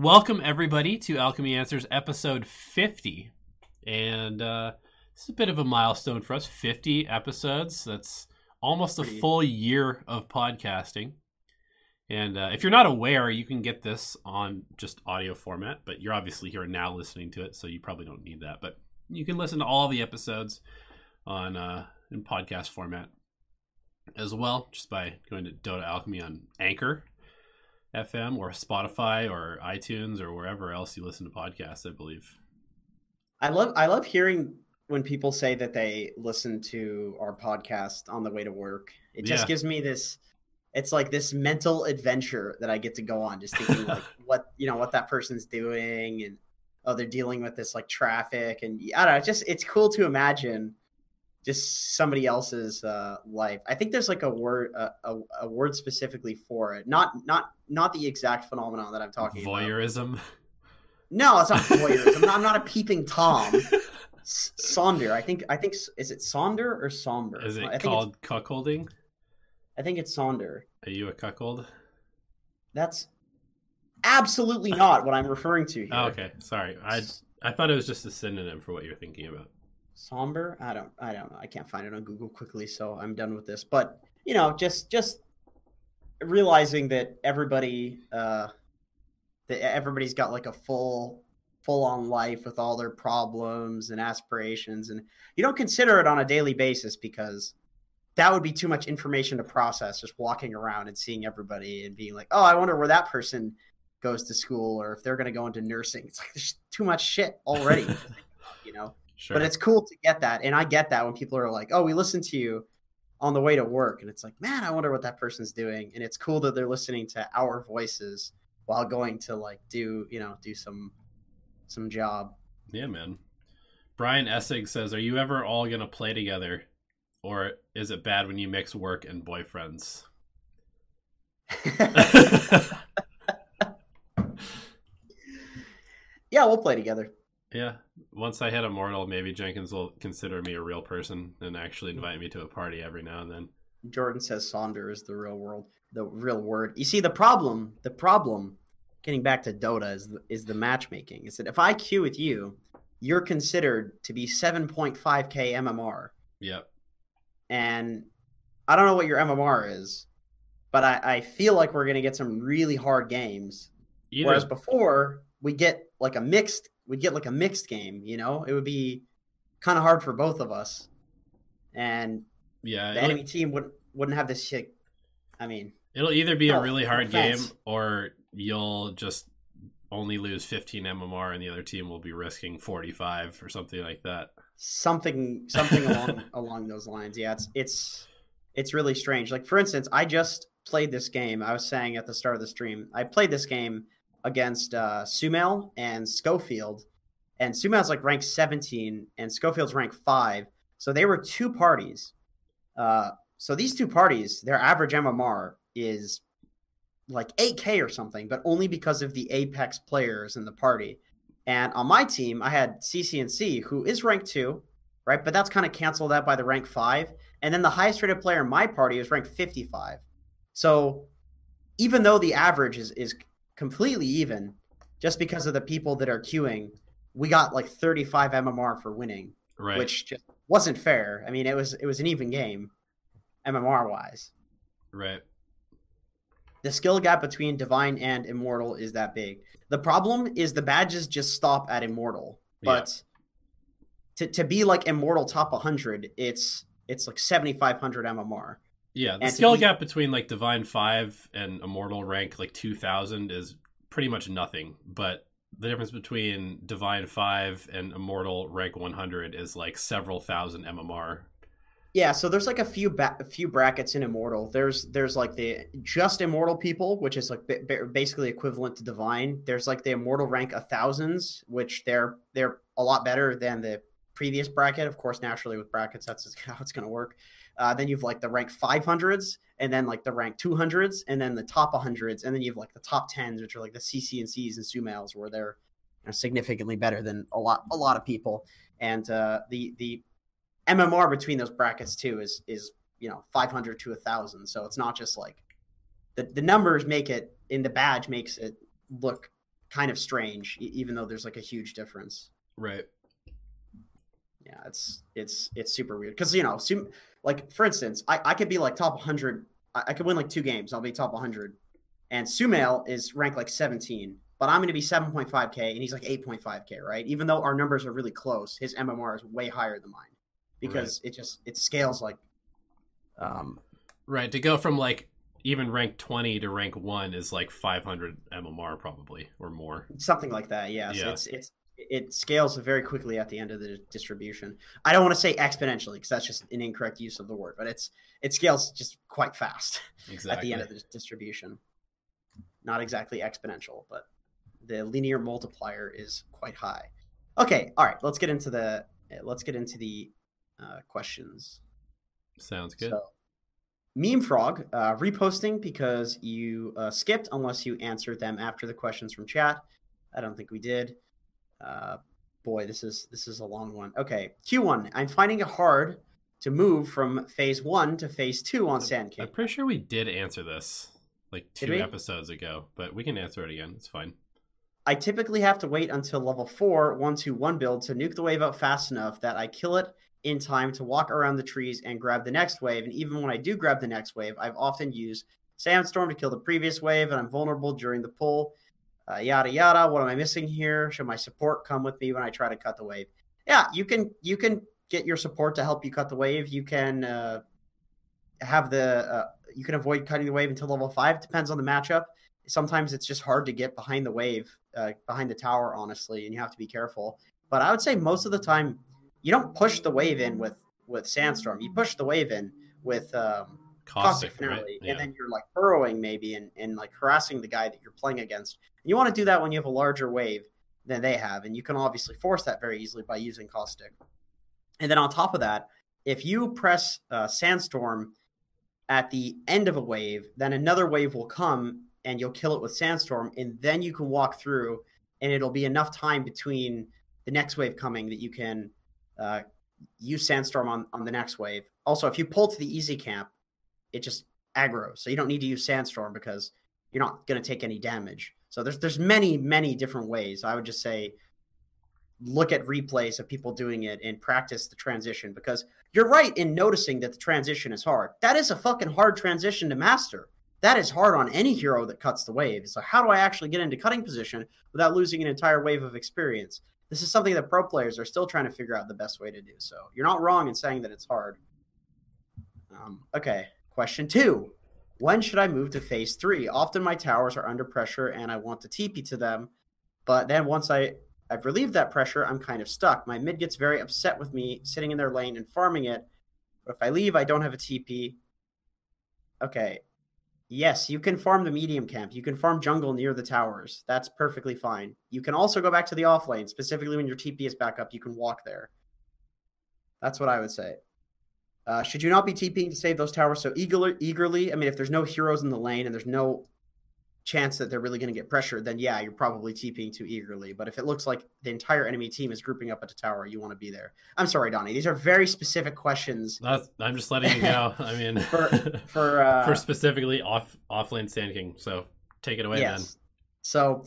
welcome everybody to Alchemy Answers episode 50. And uh, this is a bit of a milestone for us 50 episodes. That's almost a full year of podcasting. And uh, if you're not aware, you can get this on just audio format, but you're obviously here now listening to it, so you probably don't need that. But you can listen to all the episodes on uh, in podcast format as well, just by going to Dota Alchemy on Anchor FM or Spotify or iTunes or wherever else you listen to podcasts. I believe. I love I love hearing when people say that they listen to our podcast on the way to work. It just Yeah. gives me this it's like this mental adventure that I get to go on just thinking like what you know what that person's doing and oh they're dealing with this like traffic and I don't know, just it's cool to imagine just somebody else's uh, life. I think there's like a word a, a, a word specifically for it. Not not not the exact phenomenon that I'm talking about. Voyeurism. No, it's not voyeurism. I'm, not, I'm not a peeping tom. S- Sonder, I think. I think is it Sonder or Somber? Is it I think called cuckolding? I think it's Sonder. Are you a cuckold? That's absolutely not what I'm referring to here. Oh, okay. Sorry. I I thought it was just a synonym for what you're thinking about. Somber. I don't. I don't know. I can't find it on Google quickly, so I'm done with this. But you know, just just realizing that everybody, uh, that everybody's got like a full full on life with all their problems and aspirations, and you don't consider it on a daily basis because that would be too much information to process. Just walking around and seeing everybody and being like, oh, I wonder where that person goes to school or if they're going to go into nursing. It's like there's too much shit already. you know. Sure. But it's cool to get that. And I get that when people are like, oh, we listen to you on the way to work. And it's like, man, I wonder what that person's doing. And it's cool that they're listening to our voices while going to like do, you know, do some some job. Yeah, man. Brian Essig says, "Are you ever all gonna play together, or is it bad when you mix work and boyfriends?" yeah, we'll play together. Yeah. Once I hit immortal, maybe Jenkins will consider me a real person and actually invite me to a party every now and then. Jordan says Sonder is the real world, the real word. You see, the problem, the problem, getting back to Dota is the, is the matchmaking. Is that if I queue with you, you're considered to be 7.5k MMR, Yep. and I don't know what your MMR is, but I, I feel like we're gonna get some really hard games. Either Whereas before we get like a mixed, we get like a mixed game. You know, it would be kind of hard for both of us, and yeah, the enemy team wouldn't wouldn't have this shit. I mean. it'll either be a really hard offense. game or you'll just only lose 15 MMR and the other team will be risking 45 or something like that. something something along along those lines yeah it's it's it's really strange like for instance i just played this game i was saying at the start of the stream i played this game against uh sumail and schofield and sumail's like ranked 17 and schofield's ranked 5 so they were two parties uh so these two parties their average mmr is like 8k or something but only because of the apex players in the party and on my team, I had CCNC, who is ranked two, right? But that's kind of canceled out by the rank five. And then the highest rated player in my party is ranked 55. So even though the average is, is completely even, just because of the people that are queuing, we got like 35 MMR for winning, Right. which just wasn't fair. I mean, it was it was an even game, MMR wise. right. The skill gap between divine and immortal is that big. The problem is the badges just stop at immortal. Yeah. But to, to be like immortal top 100, it's it's like 7500 MMR. Yeah, the And skill be- gap between like Divine 5 and Immortal rank like 2000 is pretty much nothing, but the difference between Divine 5 and Immortal rank 100 is like several thousand MMR. Yeah, so there's like a few ba- a few brackets in immortal. There's there's like the just immortal people, which is like ba- basically equivalent to divine. There's like the immortal rank of thousands, which they're they're a lot better than the previous bracket. Of course, naturally with brackets, that's how it's going to work. Uh, then you've like the rank 500s, and then like the rank 200s, and then the top 100s, and then you've like the top 10s, which are like the CC and Cs and Sumails, where they're you know, significantly better than a lot a lot of people. And uh, the the MMR between those brackets too is is you know 500 to a thousand. So it's not just like the the numbers make it in the badge makes it look kind of strange, even though there's like a huge difference. Right. Yeah, it's it's it's super weird because you know, Sum- like for instance, I, I could be like top 100. I, I could win like two games. I'll be top 100, and Sumail is ranked like 17, but I'm going to be 7.5k and he's like 8.5k, right? Even though our numbers are really close, his MMR is way higher than mine because it just it scales like. Um, Right. To go from like even rank 20 to rank 1 is like 500 MMR probably or more. something like that yes Yeah. it's it's it scales very quickly at the end of the distribution i don't want to say exponentially because that's just an incorrect use of the word but it's it scales just quite fast Exactly. at the end of the distribution not exactly exponential but the linear multiplier is quite high okay all right let's get into the let's get into the uh, questions Sounds good. so, Meme Frog uh, reposting because you uh, skipped unless you answered them after the questions from chat. I don't think we did. Uh, boy, this is this is a long one. Okay, Q1. I'm finding it hard to move from phase one to phase two on Sand King. I'm pretty sure we did answer this like two episodes ago, but we can answer it again. It's fine. I typically have to wait until level four, one two one build to nuke the wave out fast enough that I kill it in time to walk around the trees and grab the next wave. And even when I do grab the next wave, I've often used Sandstorm to kill the previous wave, and I'm vulnerable during the pull. Uh, yada yada. What am I missing here? Should my support come with me when I try to cut the wave? Yeah, you can. You can get your support to help you cut the wave. You can uh, have the. Uh, you can avoid cutting the wave until level five. Depends on the matchup. Sometimes it's just hard to get behind the wave, uh, behind the tower, honestly, and you have to be careful. But I would say most of the time, you don't push the wave in with with sandstorm. You push the wave in with um, caustic finale, right? and then you're like burrowing maybe and, and like harassing the guy that you're playing against. You want to do that when you have a larger wave than they have, and you can obviously force that very easily by using caustic. And then on top of that, if you press uh, sandstorm at the end of a wave, then another wave will come and you'll kill it with sandstorm, and then you can walk through, and it'll be enough time between the next wave coming that you can uh, use sandstorm on, on the next wave. Also, if you pull to the easy camp, it just aggro, so you don't need to use sandstorm because you're not going to take any damage. So there's there's many many different ways. I would just say look at replays of people doing it and practice the transition because you're right in noticing that the transition is hard. That is a fucking hard transition to master. That is hard on any hero that cuts the wave. So how do I actually get into cutting position without losing an entire wave of experience? This is something that pro players are still trying to figure out the best way to do. So you're not wrong in saying that it's hard. Um, okay, question two. When should I move to phase three? Often my towers are under pressure and I want to TP to them, but then once I I've relieved that pressure, I'm kind of stuck. My mid gets very upset with me sitting in their lane and farming it. But if I leave, I don't have a TP. Okay. Yes, you can farm the medium camp. You can farm jungle near the towers. That's perfectly fine. You can also go back to the off lane, specifically when your TP is back up. You can walk there. That's what I would say. Uh, should you not be TPing to save those towers so eagerly? Eagerly, I mean, if there's no heroes in the lane and there's no chance that they're really going to get pressured, then yeah, you're probably TPing too eagerly. But if it looks like the entire enemy team is grouping up at the tower, you want to be there. I'm sorry, Donnie. These are very specific questions That's, I'm just letting you know. I mean, for for uh, for specifically off offlane Sand King. So take it away yes. So,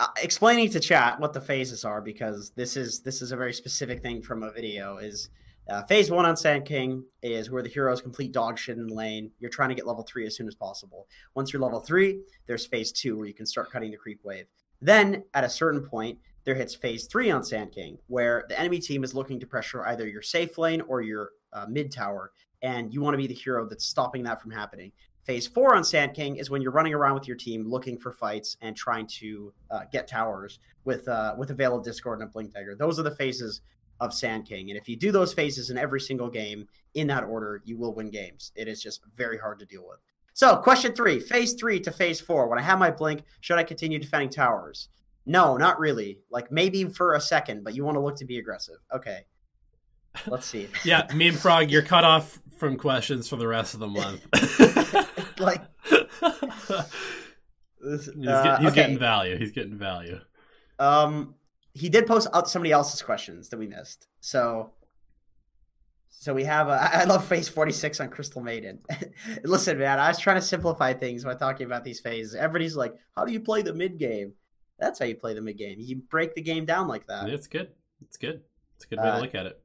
uh, explaining to chat what the phases are because this is this is a very specific thing from a video. Is uh, phase one on Sand King is where the heroes complete dog shit in the lane. You're trying to get level three as soon as possible. Once you're level three, there's phase two where you can start cutting the creep wave. Then at a certain point, there hits phase three on Sand King, where the enemy team is looking to pressure either your safe lane or your uh, mid tower, and you want to be the hero that's stopping that from happening. Phase four on Sand King is when you're running around with your team looking for fights and trying to uh, get towers with uh, with a Veil of Discord and a Blink Dagger. Those are the phases of Sand King, and if you do those phases in every single game in that order, you will win games. It is just very hard to deal with. So, question three: Phase three to phase four. When I have my Blink, should I continue defending towers? No, not really. Like maybe for a second, but you want to look to be aggressive. Okay. Let's see. yeah, me and frog, you're cut off from questions for the rest of the month. like he's, uh, get, he's okay. getting value. He's getting value. Um, he did post out somebody else's questions that we missed. So, so we have. A, I love phase forty six on Crystal Maiden. Listen, man, I was trying to simplify things by talking about these phases. Everybody's like, "How do you play the mid game?" That's how you play the mid game. You break the game down like that. It's good. It's good. It's a good way uh, to look at it.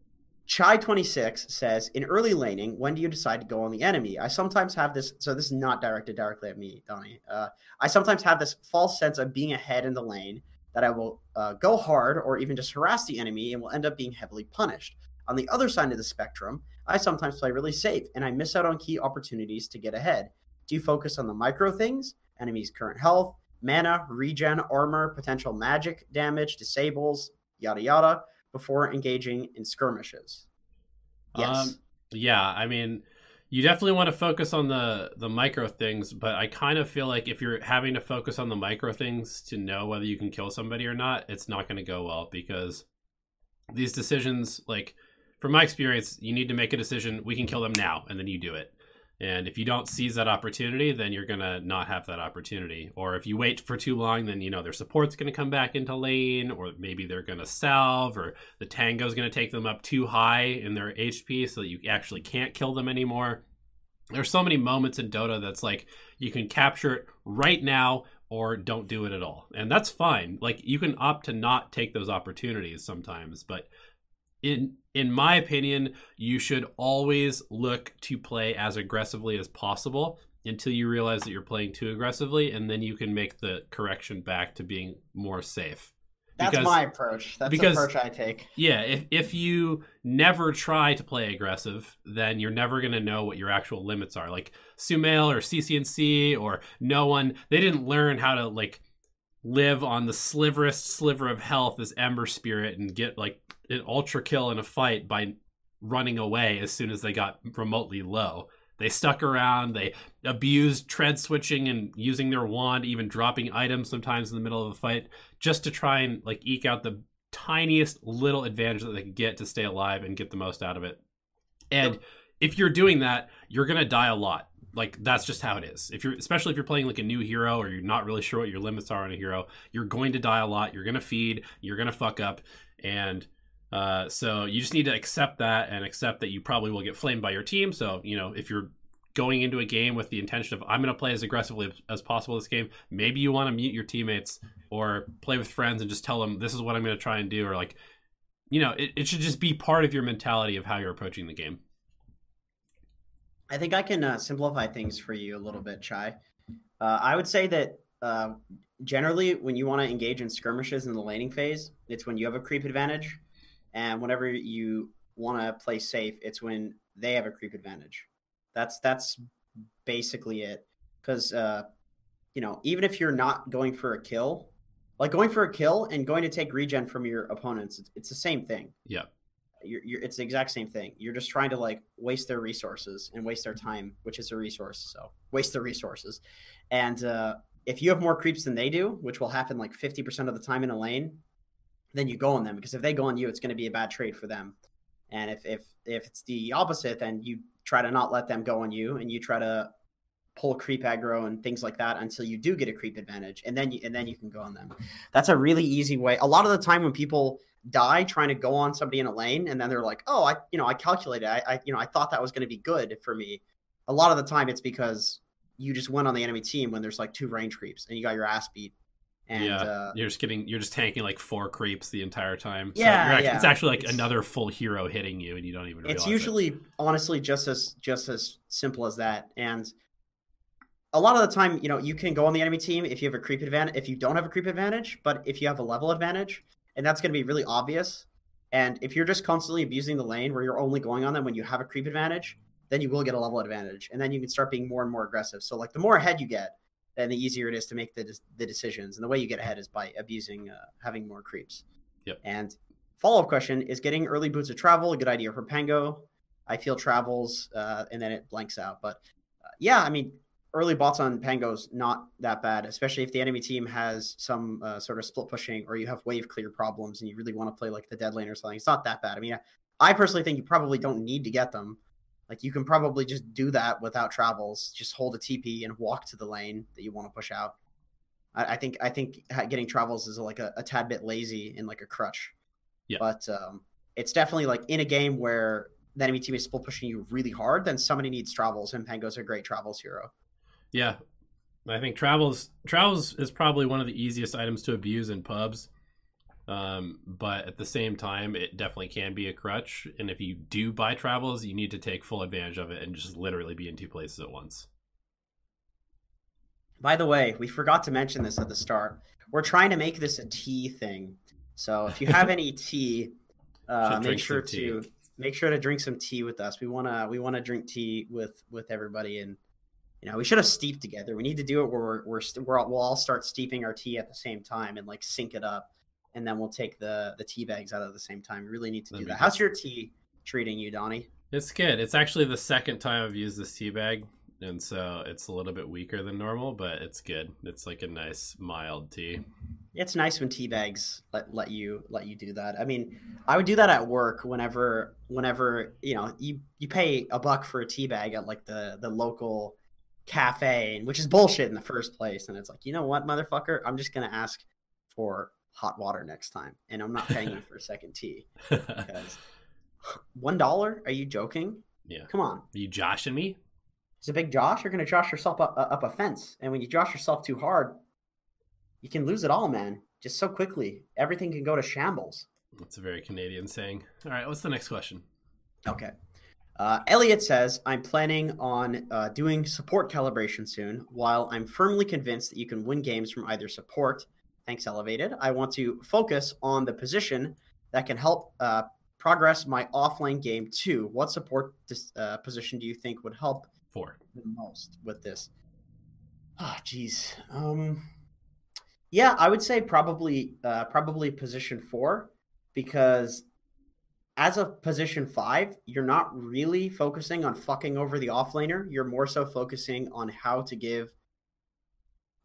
Chai26 says, in early laning, when do you decide to go on the enemy? I sometimes have this, so this is not directed directly at me, Donnie. Uh, I sometimes have this false sense of being ahead in the lane that I will uh, go hard or even just harass the enemy and will end up being heavily punished. On the other side of the spectrum, I sometimes play really safe and I miss out on key opportunities to get ahead. Do you focus on the micro things, enemy's current health, mana, regen, armor, potential magic damage, disables, yada yada? before engaging in skirmishes. Yes. Um, yeah, I mean, you definitely want to focus on the the micro things, but I kind of feel like if you're having to focus on the micro things to know whether you can kill somebody or not, it's not going to go well because these decisions, like from my experience, you need to make a decision. We can kill them now, and then you do it. And if you don't seize that opportunity, then you're going to not have that opportunity. Or if you wait for too long, then, you know, their support's going to come back into lane, or maybe they're going to salve, or the tango's going to take them up too high in their HP so that you actually can't kill them anymore. There's so many moments in Dota that's like you can capture it right now or don't do it at all. And that's fine. Like you can opt to not take those opportunities sometimes, but in in my opinion, you should always look to play as aggressively as possible until you realize that you're playing too aggressively, and then you can make the correction back to being more safe. That's because, my approach. That's because, the approach I take. Yeah, if if you never try to play aggressive, then you're never gonna know what your actual limits are. Like Sumail or CCNC or no one, they didn't learn how to like live on the sliverest sliver of health as Ember Spirit and get like an ultra kill in a fight by running away as soon as they got remotely low. They stuck around, they abused tread switching and using their wand, even dropping items sometimes in the middle of a fight, just to try and like eke out the tiniest little advantage that they could get to stay alive and get the most out of it. And yep. if you're doing that, you're gonna die a lot like that's just how it is. If you're especially if you're playing like a new hero or you're not really sure what your limits are on a hero, you're going to die a lot. You're going to feed. You're going to fuck up, and uh, so you just need to accept that and accept that you probably will get flamed by your team. So you know if you're going into a game with the intention of I'm going to play as aggressively as possible this game, maybe you want to mute your teammates or play with friends and just tell them this is what I'm going to try and do, or like you know it, it should just be part of your mentality of how you're approaching the game. I think I can uh, simplify things for you a little bit, Chai. Uh, I would say that uh, generally, when you want to engage in skirmishes in the laning phase, it's when you have a creep advantage, and whenever you want to play safe, it's when they have a creep advantage. That's that's basically it. Because uh, you know, even if you're not going for a kill, like going for a kill and going to take regen from your opponents, it's, it's the same thing. Yeah you're, you're, it's the exact same thing. You're just trying to like waste their resources and waste their time, which is a resource. So waste their resources. And uh, if you have more creeps than they do, which will happen like 50% of the time in a lane, then you go on them because if they go on you, it's going to be a bad trade for them. And if, if, if it's the opposite, then you try to not let them go on you and you try to pull creep aggro and things like that until you do get a creep advantage and then you and then you can go on them that's a really easy way a lot of the time when people die trying to go on somebody in a lane and then they're like oh i you know i calculated i, I you know i thought that was going to be good for me a lot of the time it's because you just went on the enemy team when there's like two range creeps and you got your ass beat and, yeah, uh, you're just getting you're just tanking like four creeps the entire time. So yeah, actually, yeah, it's actually like it's, another full hero hitting you, and you don't even. It's usually it. honestly just as just as simple as that, and a lot of the time, you know, you can go on the enemy team if you have a creep advantage. If you don't have a creep advantage, but if you have a level advantage, and that's going to be really obvious. And if you're just constantly abusing the lane where you're only going on them when you have a creep advantage, then you will get a level advantage, and then you can start being more and more aggressive. So like the more ahead you get, then the easier it is to make the the decisions. And the way you get ahead is by abusing uh, having more creeps. Yep. And follow up question is getting early boots of travel a good idea for Pango? I feel travels, uh, and then it blanks out. But uh, yeah, I mean, early bots on Pango's not that bad, especially if the enemy team has some uh, sort of split pushing or you have wave clear problems and you really want to play like the dead lane or something. It's not that bad. I mean, I personally think you probably don't need to get them. Like you can probably just do that without travels. Just hold a TP and walk to the lane that you want to push out. I, I think I think getting travels is like a, a, tad bit lazy and like a crutch. Yeah. But um, it's definitely like in a game where the enemy team is split pushing you really hard, then somebody needs travels, and Pango's a great travels hero. Yeah. I think travels travels is probably one of the easiest items to abuse in pubs. Um, but at the same time, it definitely can be a crutch. And if you do buy travels, you need to take full advantage of it and just literally be in two places at once. By the way, we forgot to mention this at the start. We're trying to make this a tea thing. So if you have any tea, uh, make sure to make sure to drink some tea with us. We wanna we wanna drink tea with with everybody, and you know we should have steeped together. We need to do it where we're we're, we're we'll all start steeping our tea at the same time and like sync it up, and then we'll take the the tea bags out at the same time. We really need to That'd do that. How's your tea treating you, Donnie? It's good. It's actually the second time I've used this tea bag and so it's a little bit weaker than normal, but it's good. It's like a nice mild tea. It's nice when tea bags let, let you let you do that. I mean, I would do that at work whenever whenever you know you you pay a buck for a tea bag at like the the local cafe, which is bullshit in the first place. And it's like, you know what, motherfucker, I'm just gonna ask for hot water next time, and I'm not paying you for a second tea because one dollar? Are you joking? Yeah. Come on. Are you joshing me? It's a big josh. You're going to josh yourself up, up a fence. And when you josh yourself too hard, you can lose it all, man. Just so quickly. Everything can go to shambles. That's a very Canadian saying. All right, what's the next question? Okay. Uh, Elliot says, I'm planning on uh, doing support calibration soon. While I'm firmly convinced that you can win games from either support, thanks elevated, I want to focus on the position that can help uh, progress my offlane game too. What support dis- uh, position do you think would help Four. The most with this. Ah, oh, jeez. Um, yeah, I would say probably uh, probably position four because as a position five, you're not really focusing on fucking over the offlaner. You're more so focusing on how to give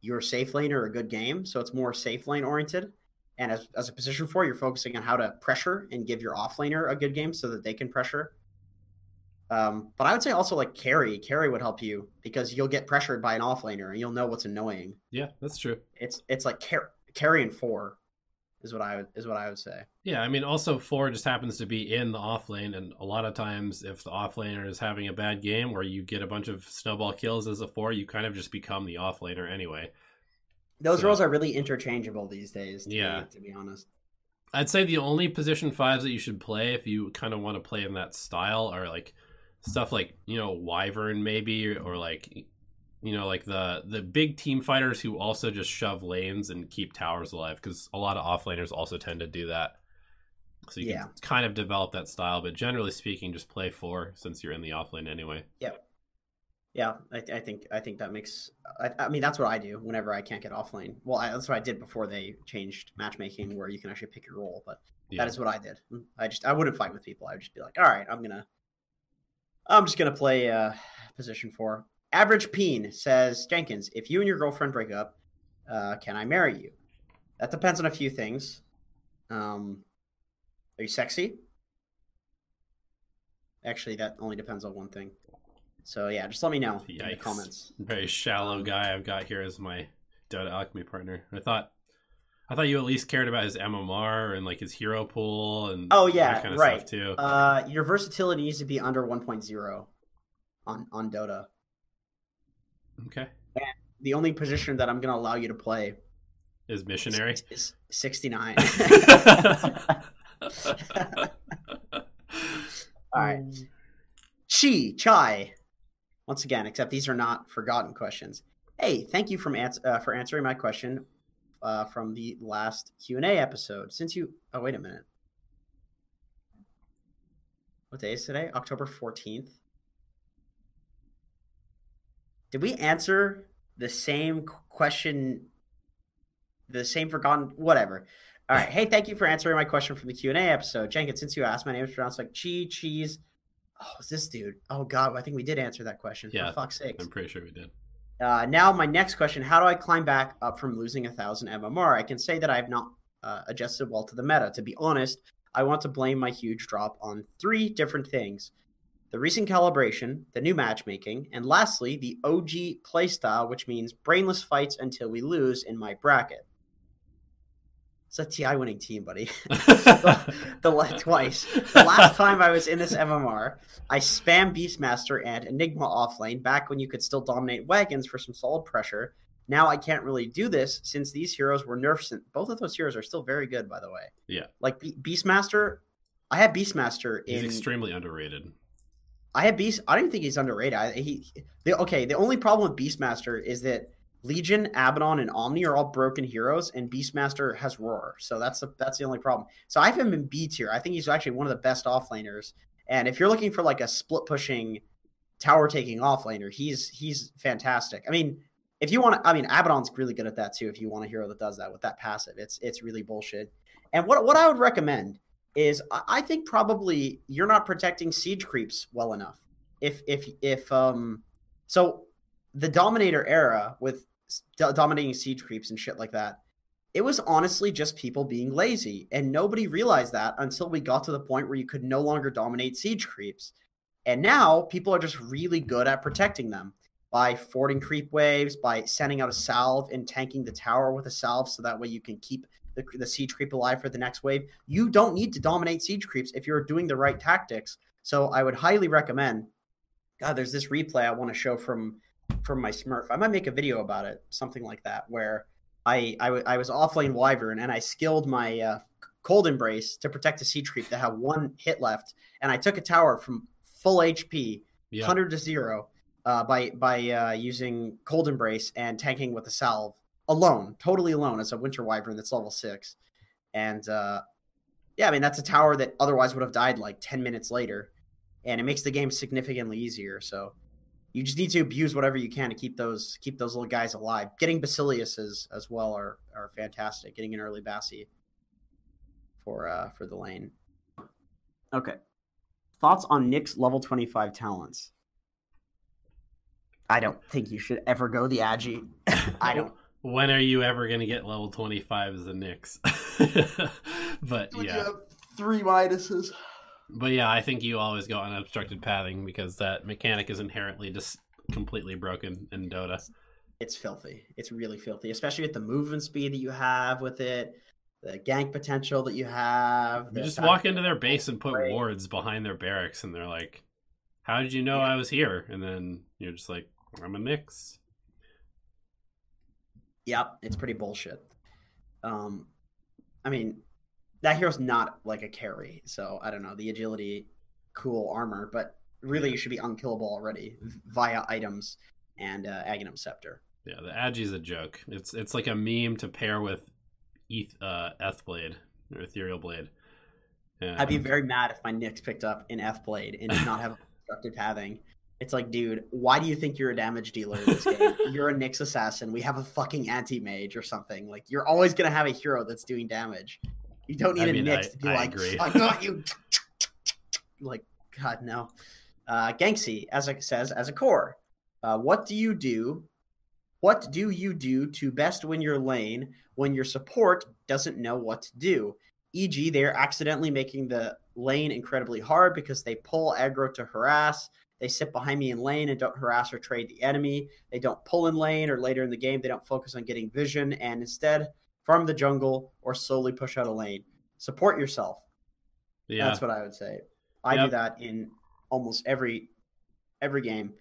your safe laner a good game. So it's more safe lane oriented. And as, as a position four, you're focusing on how to pressure and give your offlaner a good game so that they can pressure um, but I would say also like carry. Carry would help you because you'll get pressured by an offlaner and you'll know what's annoying. Yeah, that's true. It's it's like car- carry and four is what I would is what I would say. Yeah, I mean also four just happens to be in the off lane and a lot of times if the off laner is having a bad game where you get a bunch of snowball kills as a four, you kind of just become the off laner anyway. Those so, roles are really interchangeable these days. To yeah, be, to be honest. I'd say the only position fives that you should play if you kind of want to play in that style are like stuff like you know wyvern maybe or like you know like the the big team fighters who also just shove lanes and keep towers alive because a lot of offlaners also tend to do that so you yeah. can kind of develop that style but generally speaking just play four since you're in the offlane anyway yeah yeah I, I think i think that makes I, I, mean that's what i do whenever i can't get offlane well I, that's what i did before they changed matchmaking where you can actually pick your role but yeah. that is what i did i just i wouldn't fight with people i would just be like all right i'm gonna I'm just gonna play uh, position four. Average Peen says Jenkins, if you and your girlfriend break up, uh, can I marry you? That depends on a few things. Um, are you sexy? Actually, that only depends on one thing. So yeah, just let me know Yikes. in the comments. Very shallow guy I've got here as my Dota Alchemy partner. I thought I thought you at least cared about his MMR and like his hero pool and oh yeah, kind of right. too. Uh, your versatility needs to be under 1.0 on on Dota. Okay. And the only position that I'm going to allow you to play is missionary. Is, is 69. All right. Chi Chai. Once again, except these are not forgotten questions. Hey, thank you from ans- uh, for answering my question uh, from the last Q and A episode. Since you, oh wait a minute, what day is today? October fourteenth. Did we answer the same question? The same forgotten, whatever. All right. Hey, thank you for answering my question from the Q and A episode, Jenkins. Since you asked, my name is pronounced like Chi Cheese. Oh, is this dude? Oh God, I think we did answer that question. Yeah, for fuck's sake. I'm pretty sure we did. Uh, now, my next question How do I climb back up from losing a 1,000 MMR? I can say that I have not uh, adjusted well to the meta. To be honest, I want to blame my huge drop on three different things the recent calibration, the new matchmaking, and lastly, the OG playstyle, which means brainless fights until we lose in my bracket. It's a TI winning team, buddy. the, the twice. The last time I was in this MMR, I spam Beastmaster and Enigma offlane back when you could still dominate wagons for some solid pressure. now I can't really do this since these heroes were nerfed. Both of those heroes are still very good, by the way. Yeah. Like Be- Beastmaster, I have Beastmaster in. He's extremely underrated. I have Beast. I don't think he's underrated. I, he, the, okay. The only problem with Beastmaster is that Legion, Abaddon, and Omni are all broken heroes, and Beastmaster has Roar. So that's the that's the only problem. So I have him in B tier. I think he's actually one of the best offlaners. And if you're looking for like a split pushing, tower taking offlaner, he's he's fantastic. I mean, if you want to, I mean, Abaddon's really good at that too. If you want a hero that does that with that passive, it's it's really bullshit. And what what I would recommend is I think probably you're not protecting siege creeps well enough. If if if um so the dominator era with dominating siege creeps and shit like that it was honestly just people being lazy and nobody realized that until we got to the point where you could no longer dominate siege creeps and now people are just really good at protecting them by fording creep waves by sending out a salve and tanking the tower with a salve so that way you can keep the, the siege creep alive for the next wave you don't need to dominate siege creeps if you're doing the right tactics so i would highly recommend god there's this replay i want to show from from my Smurf. I might make a video about it, something like that, where I I, w- I was offlane Wyvern and I skilled my uh, Cold Embrace to protect a siege creep that had one hit left, and I took a tower from full HP, yeah. hundred to zero, uh, by by uh, using Cold Embrace and tanking with a salve alone, totally alone as a Winter Wyvern that's level six, and uh, yeah, I mean that's a tower that otherwise would have died like ten minutes later, and it makes the game significantly easier. So you just need to abuse whatever you can to keep those keep those little guys alive. Getting Basiliuses as well are are fantastic. Getting an early Bassi for uh for the lane. Okay. Thoughts on Nyx's level 25 talents? I don't think you should ever go the Agi. I don't when are you ever going to get level 25 as a Nyx? but when yeah. three minuses. But yeah, I think you always go unobstructed pathing because that mechanic is inherently just completely broken in Dota. It's filthy. It's really filthy, especially with the movement speed that you have with it, the gank potential that you have. You just walk into their base and put wards behind their barracks, and they're like, "How did you know yeah. I was here?" And then you're just like, "I'm a Nyx." Yep, it's pretty bullshit. Um, I mean, that hero's not like a carry, so I don't know the agility, cool armor, but really you should be unkillable already via items and uh, Aghanim Scepter. Yeah, the Agi's a joke. It's it's like a meme to pair with Eth uh, Blade or Ethereal Blade. And... I'd be very mad if my Nyx picked up an Eth Blade and did not have obstructed pathing. It's like, dude, why do you think you're a damage dealer in this game? you're a Nyx assassin. We have a fucking anti mage or something. Like, you're always gonna have a hero that's doing damage. You don't need I mean, a Nyx I, to be I like, agree. I got you. like, God, no. Uh, Ganksy, as it says, as a core, uh, what do you do? What do you do to best win your lane when your support doesn't know what to do? E.g., they're accidentally making the lane incredibly hard because they pull aggro to harass. They sit behind me in lane and don't harass or trade the enemy. They don't pull in lane or later in the game, they don't focus on getting vision and instead farm the jungle, or slowly push out a lane. Support yourself. Yeah, that's what I would say. I yep. do that in almost every every game.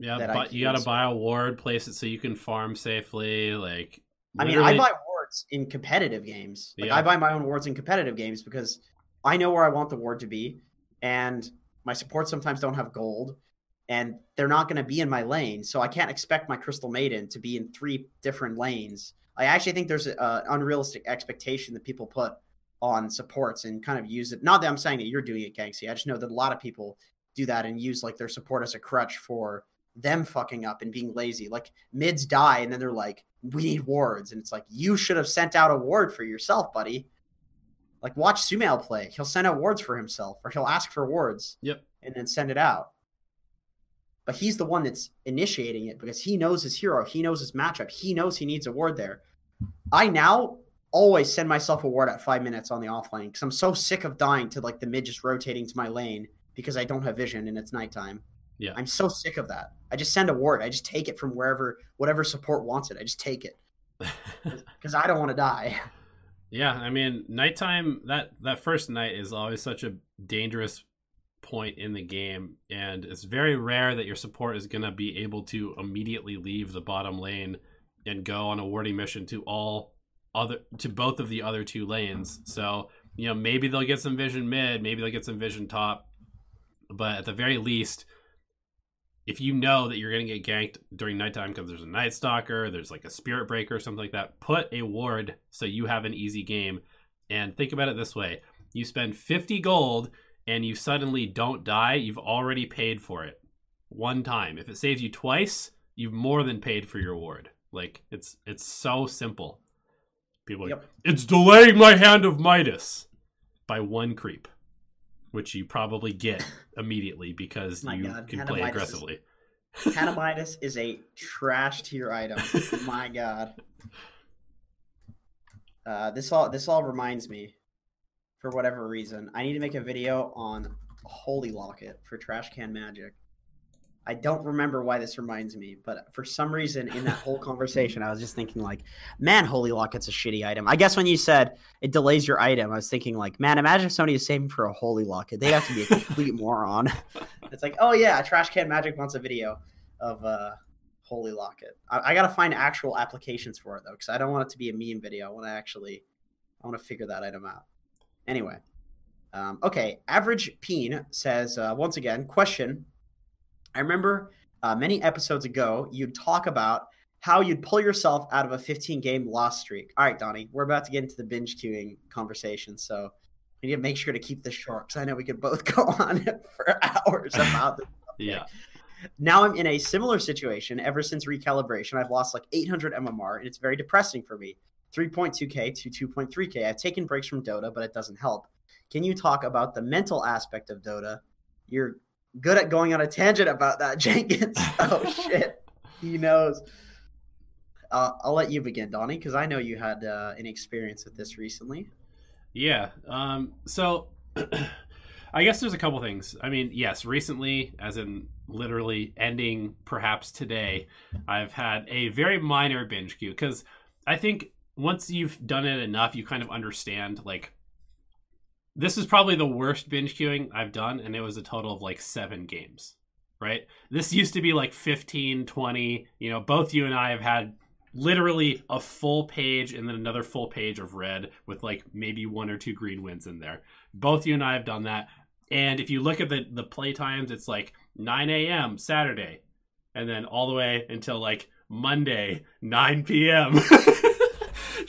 Yeah, but you got to buy a ward, place it so you can farm safely. Like, literally... I mean, I buy wards in competitive games. Like, yeah. I buy my own wards in competitive games because I know where I want the ward to be, and my supports sometimes don't have gold, and they're not going to be in my lane, so I can't expect my Crystal Maiden to be in three different lanes I actually think there's an unrealistic expectation that people put on supports and kind of use it. Not that I'm saying that you're doing it, Ganksy. I just know that a lot of people do that and use like their support as a crutch for them fucking up and being lazy. Like mids die and then they're like, we need wards. And it's like, you should have sent out a ward for yourself, buddy. Like watch Sumail play. He'll send out wards for himself or he'll ask for wards. Yep. And then send it out but he's the one that's initiating it because he knows his hero, he knows his matchup, he knows he needs a ward there. I now always send myself a ward at five minutes on the offlane because I'm so sick of dying to like the mid just rotating to my lane because I don't have vision and it's nighttime. Yeah. I'm so sick of that. I just send a ward. I just take it from wherever whatever support wants it. I just take it. Because I don't want to die. Yeah, I mean, nighttime that that first night is always such a dangerous point in the game, and it's very rare that your support is going to be able to immediately leave the bottom lane and go on a warding mission to all other to both of the other two lanes. So you know maybe they'll get some vision mid, maybe they'll get some vision top, but at the very least, if you know that you're going to get ganked during nighttime because there's a night stalker, there's like a spirit breaker or something like that, put a ward so you have an easy game. And think about it this way: you spend 50 gold and you suddenly don't die, you've already paid for it one time. If it saves you twice, you've more than paid for your ward. Like it's it's so simple. People yep. like, it's delaying my hand of Midas by one creep, which you probably get immediately because you God. can play aggressively. Is, is a trash tier item. my God. Uh, this all this all reminds me, for whatever reason, I need to make a video on Holy Locket for Trash Can Magic. I don't remember why this reminds me, but for some reason in that whole conversation, I was just thinking like, man, Holy Locket's a shitty item. I guess when you said it delays your item, I was thinking like, man, imagine if somebody is saving for a Holy Locket. They'd have to be a complete moron. It's like, oh yeah, Trash Can Magic wants a video of uh, Holy Locket. I, I got to find actual applications for it though, because I don't want it to be a meme video. I want to actually, I want to figure that item out. Anyway, um, okay. Average Peen says uh, once again, question I remember uh, many episodes ago, you'd talk about how you'd pull yourself out of a 15 game loss streak. All right, Donnie, we're about to get into the binge queuing conversation. So we need to make sure to keep this short because I know we could both go on for hours about this. yeah. Now I'm in a similar situation. Ever since recalibration, I've lost like 800 MMR, and it's very depressing for me. 3.2k to 2.3k. I've taken breaks from Dota, but it doesn't help. Can you talk about the mental aspect of Dota? You're good at going on a tangent about that, Jenkins. oh shit, he knows. Uh, I'll let you begin, Donnie, because I know you had uh, an experience with this recently. Yeah. Um, so, I guess there's a couple things. I mean, yes, recently, as in literally ending perhaps today, I've had a very minor binge queue because I think once you've done it enough, you kind of understand like this is probably the worst binge queuing I've done, and it was a total of like seven games, right? This used to be like 15, 20. You know, both you and I have had literally a full page and then another full page of red with like maybe one or two green wins in there. Both you and I have done that. And if you look at the, the play times, it's like 9 a.m. Saturday, and then all the way until like Monday, 9 p.m.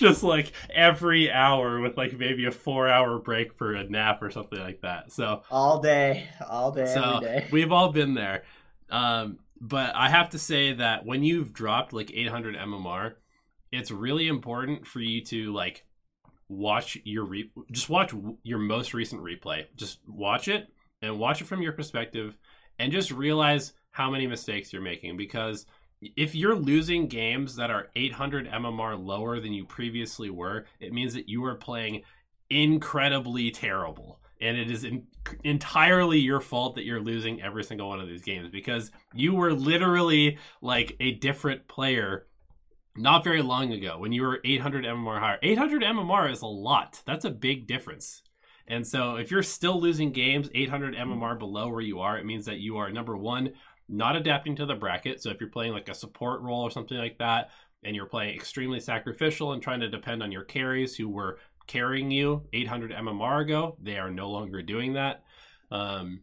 just like every hour with like maybe a four hour break for a nap or something like that. So all day, all day, so every day. We've all been there. Um, but I have to say that when you've dropped like 800 MMR, it's really important for you to like watch your re- just watch your most recent replay. Just watch it and watch it from your perspective and just realize how many mistakes you're making because if you're losing games that are 800 MMR lower than you previously were, it means that you are playing incredibly terrible. And it is in, entirely your fault that you're losing every single one of these games because you were literally like a different player not very long ago when you were 800 MMR higher. 800 MMR is a lot. That's a big difference. And so if you're still losing games 800 MMR below where you are, it means that you are number one, not adapting to the bracket. So if you're playing like a support role or something like that, and you're playing extremely sacrificial and trying to depend on your carries who were carrying you 800 MMR ago, they are no longer doing that. Um,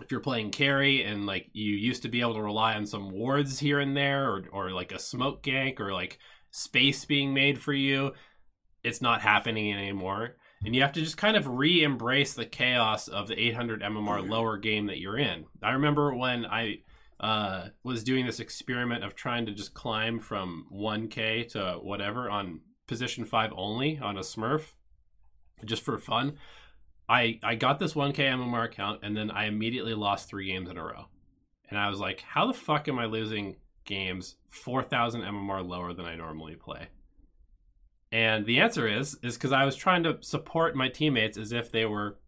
if you're playing carry and like you used to be able to rely on some wards here and there or, or like a smoke gank or like space being made for you, it's not happening anymore and you have to just kind of re-embrace the chaos of the 800 mmr lower game that you're in. I remember when i uh, was doing this experiment of trying to just climb from 1k to whatever on position 5 only on a smurf just for fun. I i got this 1k mmr account and then i immediately lost three games in a row. And i was like how the fuck am i losing games 4000 mmr lower than i normally play and the answer is is because I was trying to support my teammates as if they were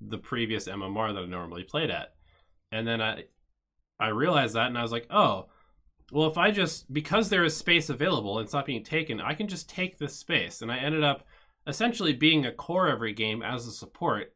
the previous MMR that I normally played at. And then I I realized that and I was like, "Oh, well if I just because there is space available and it's not being taken, I can just take this space." And I ended up essentially being a core every game as a support.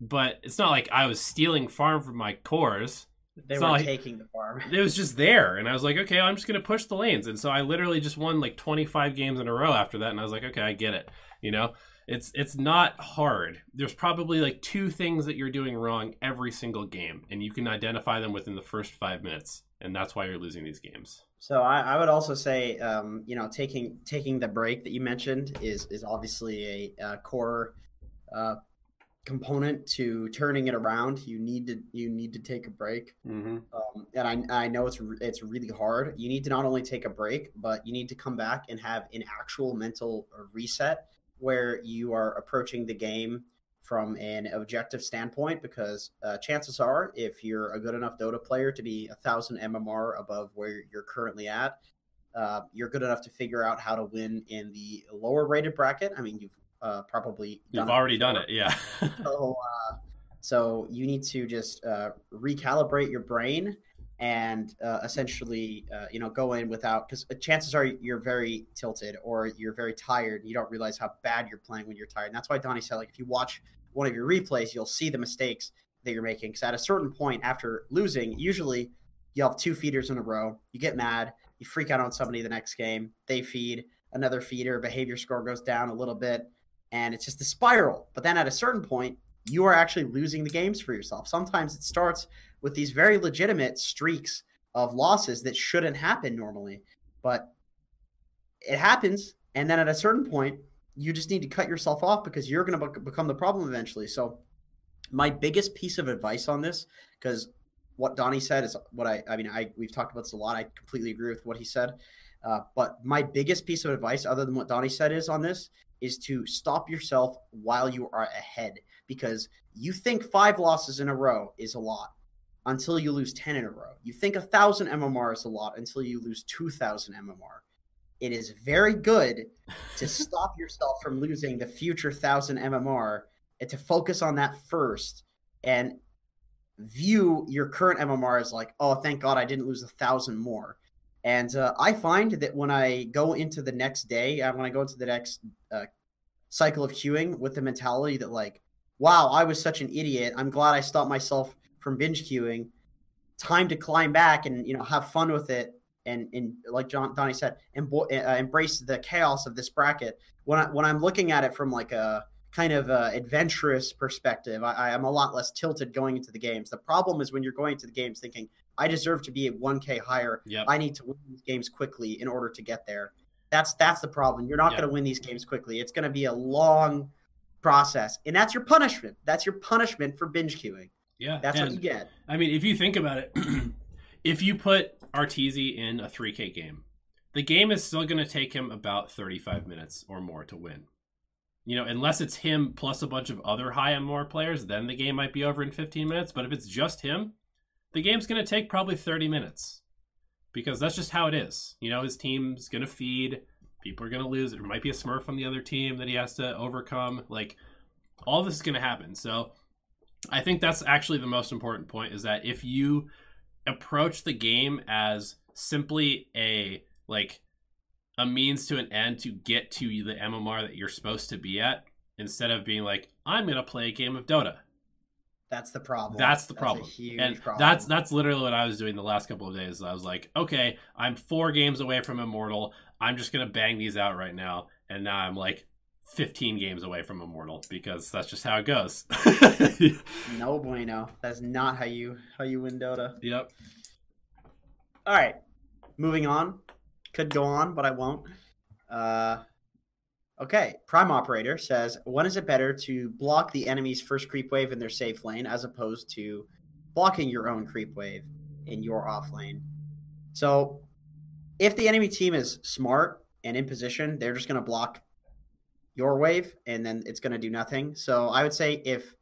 But it's not like I was stealing farm from my cores. They It's were like- taking the farm. it was just there and i was like okay i'm just gonna push the lanes. And so i literally just won like 25 games in a row after that and i was like okay i get it you know? It's it's not hard. There's probably like two things that you're doing wrong every single game and you can identify them within the first five minutes and that's why you're losing these games. So I, I would also say, um, you know, taking taking the break that you mentioned is is obviously a, uh core uh, component to turning it around. You need to you need to take a break, mm-hmm. um, and I I know it's re- it's really hard. You need to not only take a break, but you need to come back and have an actual mental reset where you are approaching the game from an objective standpoint because uh, chances are if you're a good enough dota player to be a thousand mmr above where you're currently at uh, you're good enough to figure out how to win in the lower rated bracket i mean you've uh, probably you've already done it yeah so, uh, so you need to just uh, recalibrate your brain and uh, essentially, uh, you know, go in without because chances are you're very tilted or you're very tired. And You don't realize how bad you're playing when you're tired. And that's why Donnie said, like, if you watch one of your replays, you'll see the mistakes that you're making. Because at a certain point after losing, usually you have two feeders in a row. You get mad. You freak out on somebody the next game. They feed another feeder. Behavior score goes down a little bit, and it's just a spiral. But then at a certain point, you are actually losing the games for yourself. Sometimes it starts with these very legitimate streaks of losses that shouldn't happen normally, but it happens. And then at a certain point, you just need to cut yourself off because you're going to be- become the problem eventually. So, my biggest piece of advice on this, because what Donnie said is what I, I mean, I we've talked about this a lot. I completely agree with what he said. Uh, but my biggest piece of advice, other than what Donnie said, is on this is to stop yourself while you are ahead because you think five losses in a row is a lot until you lose 10 in a row. You think a thousand MMR is a lot until you lose 2,000 MMR. It is very good to stop yourself from losing the future thousand MMR and to focus on that first and view your current MMR as like, oh, thank God I didn't lose a thousand more. And uh, I find that when I go into the next day, uh, when I go into the next uh, cycle of queuing with the mentality that like, wow, I was such an idiot. I'm glad I stopped myself from binge queuing. Time to climb back and you know have fun with it. And, and like John Donnie said, embo- uh, embrace the chaos of this bracket. When I when I'm looking at it from like a kind of a adventurous perspective, I, I am a lot less tilted going into the games. The problem is when you're going to the games thinking I deserve to be at 1K higher. Yep. I need to win these games quickly in order to get there. That's that's the problem. You're not Yep. going to win these games quickly. It's going to be a long process, and that's your punishment. That's your punishment for binge queuing. yeah That's what you get. I mean, if you think about it, if you put Arteezy in a 3K game, the game is still going to take him about 35 minutes or more to win. You know, unless it's him plus a bunch of other high MMR players, then the game might be over in 15 minutes. But if it's just him, the game's going to take probably 30 minutes because that's just how it is. You know, his team's going to feed, people are going to lose. There might be a smurf on the other team that he has to overcome. Like, all this is going to happen. So, I think that's actually the most important point is that if you approach the game as simply a like a means to an end to get to the MMR that you're supposed to be at instead of being like I'm going to play a game of Dota. That's the problem. That's the problem. huge and problem. that's that's literally what I was doing the last couple of days. I was like, okay, I'm 4 games away from immortal. I'm just going to bang these out right now. And now I'm like 15 games away from immortal because that's just how it goes. no bueno. That's not how you how you win Dota. yep. All right, moving on. Could go on, but I won't. Uh, okay, Prime Operator says, when is it better to block the enemy's first creep wave in their safe lane as opposed to blocking your own creep wave in your off lane? So, if the enemy team is smart and in position, they're just going to block your wave and then it's going to do nothing. So, I would say if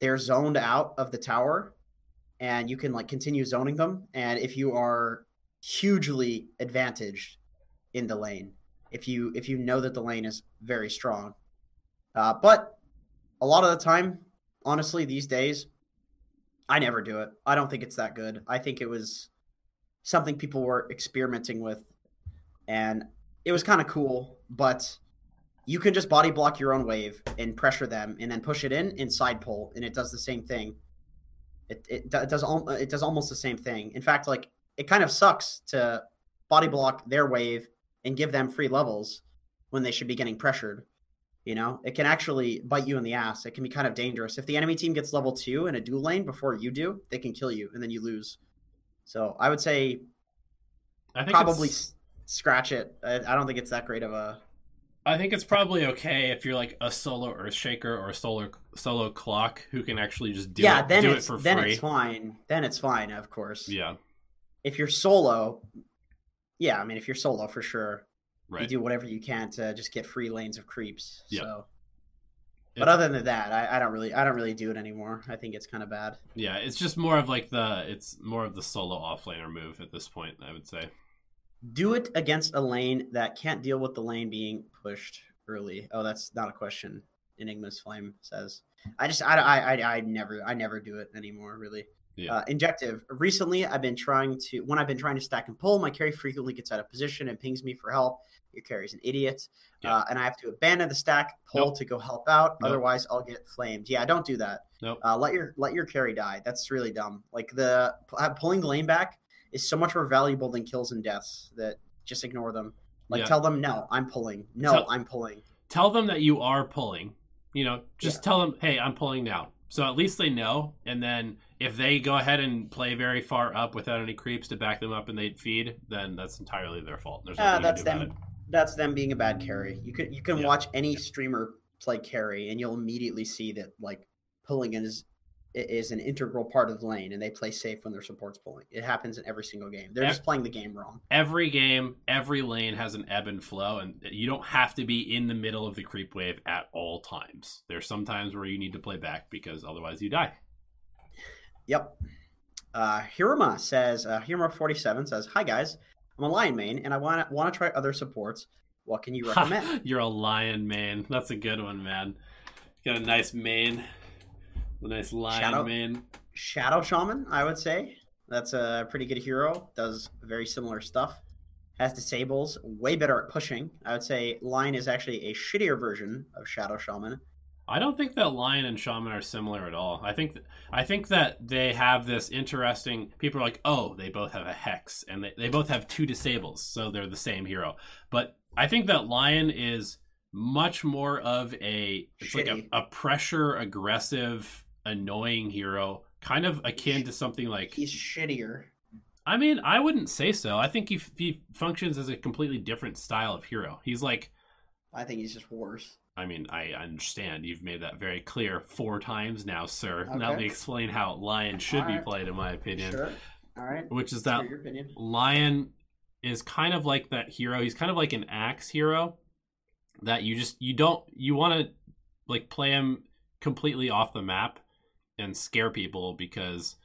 they're zoned out of the tower and you can like continue zoning them and if you are hugely advantaged in the lane if you if you know that the lane is very strong. Uh, but a lot of the time honestly these days i never do it. I don't think it's that good. I think it was something people were experimenting with and it was kind of cool but you can just body block your own wave and pressure them and then push it in and side pull and it does the same thing. It it, it does al- it does almost the same thing. In fact, like it kind of sucks to body block their wave and give them free levels when they should be getting pressured. You know, it can actually bite you in the ass. It can be kind of dangerous. If the enemy team gets level two in a dual lane before you do, they can kill you and then you lose. So I would say I think probably s- scratch it. I, I don't think it's that great of a. I think it's probably okay if you're like a solo Earthshaker or a solo solo clock who can actually just do yeah, it, then do it for then free. it's fine. Then it's fine, of course. Yeah, If you're solo, yeah, I mean, if you're solo for sure, you do whatever you can to just get free lanes of creeps. Yeah. So, but other than that, I, I don't really, I don't really do it anymore. I think it's kind of bad. Yeah, it's just more of like the it's more of the solo offlaner move at this point. I would say. Do it against a lane that can't deal with the lane being pushed early. Oh, that's not a question. Enigma's flame says. I just, I, I, I, I never, I never do it anymore. Really. Yeah. Uh, injective. Recently, I've been trying to. When I've been trying to stack and pull, my carry frequently gets out of position and pings me for help. Your carry's an idiot, Yeah. uh, and I have to abandon the stack pull Nope. to go help out. Nope. Otherwise, I'll get flamed. Yeah, don't do that. Nope. Uh, let your let your carry die. That's really dumb. Like the uh, pulling the lane back is so much more valuable than kills and deaths. That just ignore them. Like Yeah. tell them no, I'm pulling. No, Tell- I'm pulling. Tell them that you are pulling. You know, just Yeah. tell them, hey, I'm pulling now. So at least they know. And then if they go ahead and play very far up without any creeps to back them up and they feed, then that's entirely their fault. There's ah, nothing that's you can do them. That's them being a bad carry. You can you can Yeah. watch any streamer play carry, and you'll immediately see that like pulling is is an integral part of the lane, and they play safe when their support's pulling. It happens in every single game. They're Ev- just playing the game wrong. Every game, every lane has an ebb and flow, and you don't have to be in the middle of the creep wave at all times. There's some times where you need to play back because otherwise you die. Yep. Uh, Hiruma says, uh, Hiruma47 says, Hi guys, I'm a Lion main and I want to want to try other supports. What can you recommend? You're a lion man. That's a good one, man. Got a nice mane. A nice lion Shadow- mane. Shadow Shaman, I would say. That's a pretty good hero. Does very similar stuff. Has disables, way better at pushing. I would say Lion is actually a shittier version of Shadow Shaman. I don't think that lion and shaman are similar at all. I think th- I think that they have this interesting. People are like, oh, they both have a hex, and they, they both have two disables, so they're the same hero. But I think that lion is much more of a it's like a, a pressure aggressive, annoying hero, kind of akin to something like. He's shittier. I mean, I wouldn't say so. I think he, he functions as a completely different style of hero. He's like I think he's just worse. I mean, I understand you've made that very clear four times now, sir. Now let me explain how Lion should be Alright. played, in my opinion. Sure. All right. Which is Let's that your opinion. Lion is kind of like that hero. He's kind of like an axe hero that you just you don't you want to like play him completely off the map and scare people because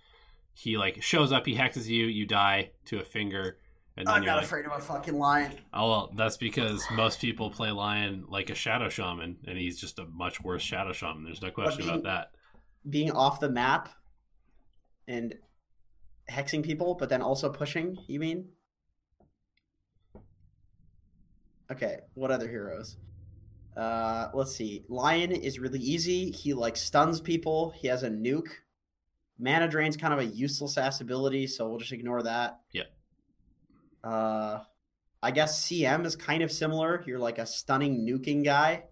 he like shows up, he hexes you, you die to a finger, and then I'm you're not like, afraid of a fucking lion. Oh well, that's because most people play Lion like a Shadow Shaman, and he's just a much worse Shadow Shaman. There's no question being- about that. Being off the map and hexing people, but then also pushing, you mean? Okay, what other heroes? Uh, let's see. Lion is really easy. He like stuns people. He has a nuke. Mana drain's kind of a useless ass ability, so we'll just ignore that. Yeah. Uh, I guess CM is kind of similar. You're like a stunning nuking guy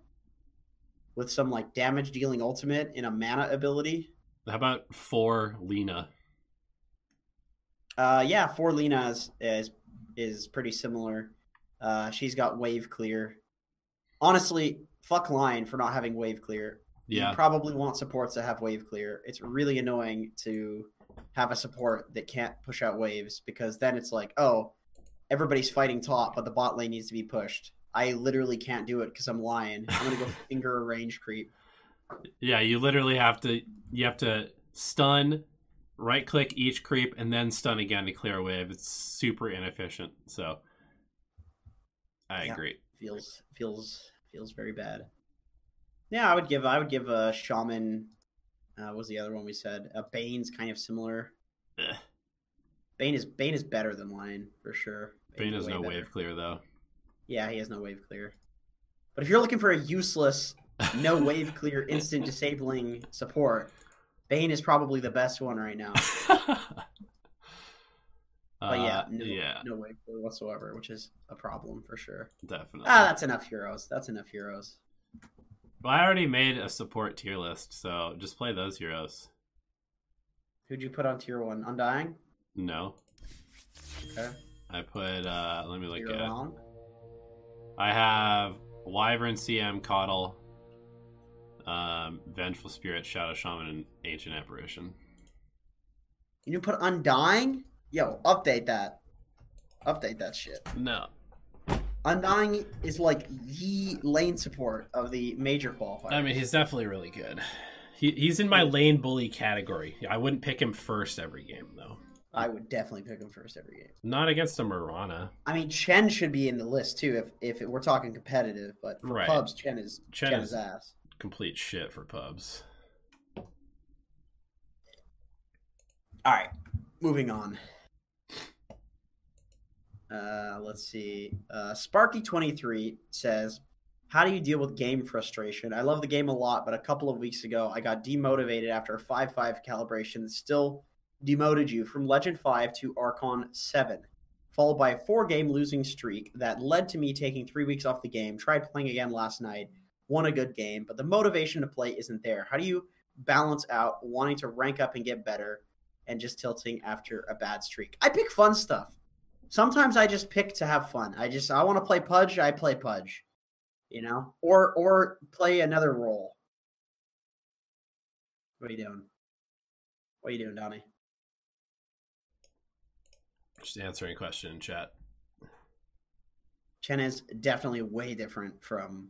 with some like damage dealing ultimate in a mana ability. How about for Lina? Uh, yeah, for Lina is, is is pretty similar. Uh, she's got wave clear. Honestly, fuck Lion for not having wave clear. Yeah, You probably want supports that have wave clear. It's really annoying to have a support that can't push out waves because then it's like, oh, everybody's fighting top, but the bot lane needs to be pushed. I literally can't do it because I'm lion. I'm gonna go finger a range creep. yeah. You literally have to you have to stun, right click each creep, and then stun again to clear a wave. It's super inefficient. So, I Yeah. agree. Feels feels feels very bad. Yeah, I would give I would give a shaman. Uh, what was the other one we said? Uh, Bane's kind of similar. Eh. Bane is Bane is better than Lion for sure. Bane Bane's has way no better. wave clear though. Yeah, he has no wave clear. But if you're looking for a useless, no wave clear, instant disabling support, Bane is probably the best one right now. But yeah, Uh, no, yeah, no way whatsoever, which is a problem for sure. definitely. Ah, that's enough heroes. That's enough heroes. well, I already made a support tier list, so just play those heroes. Who'd you put on tier one? Undying. No, Okay. I put. uh Let me look You're at. wrong. I have Wyvern, CM, Caudle, um, Vengeful Spirit, Shadow Shaman, and Ancient Apparition. Can you didn't put Undying? Yo, update that. Update that shit. No, Undying is like the lane support of the major qualifier. I mean he's definitely really good. He, he's in my lane bully category. I wouldn't pick him first every game though. I would definitely pick him first every game. Not against a Mirana. I mean, Chen should be in the list too if if it, we're talking competitive. But for Right. pubs, Chen is Chen Chen, is- is ass. Complete shit for pubs. All right, moving on. Uh, let's see. Uh, Sparky23 says, How do you deal with game frustration? I love the game a lot, but a couple of weeks ago, I got demotivated after a 5 5 calibration that still demoted you from Legend 5 to Archon 7, followed by a four game losing streak that led to me taking three weeks off the game. Tried playing again last night, won a good game, but the motivation to play isn't there. How do you balance out wanting to rank up and get better and just tilting after a bad streak? I pick fun stuff. Sometimes I just pick to have fun. I just I want to play Pudge, I play Pudge. You know? Or or play another role. What are you doing? What are you doing, Donnie? Just answering a question in chat. Chen is definitely way different from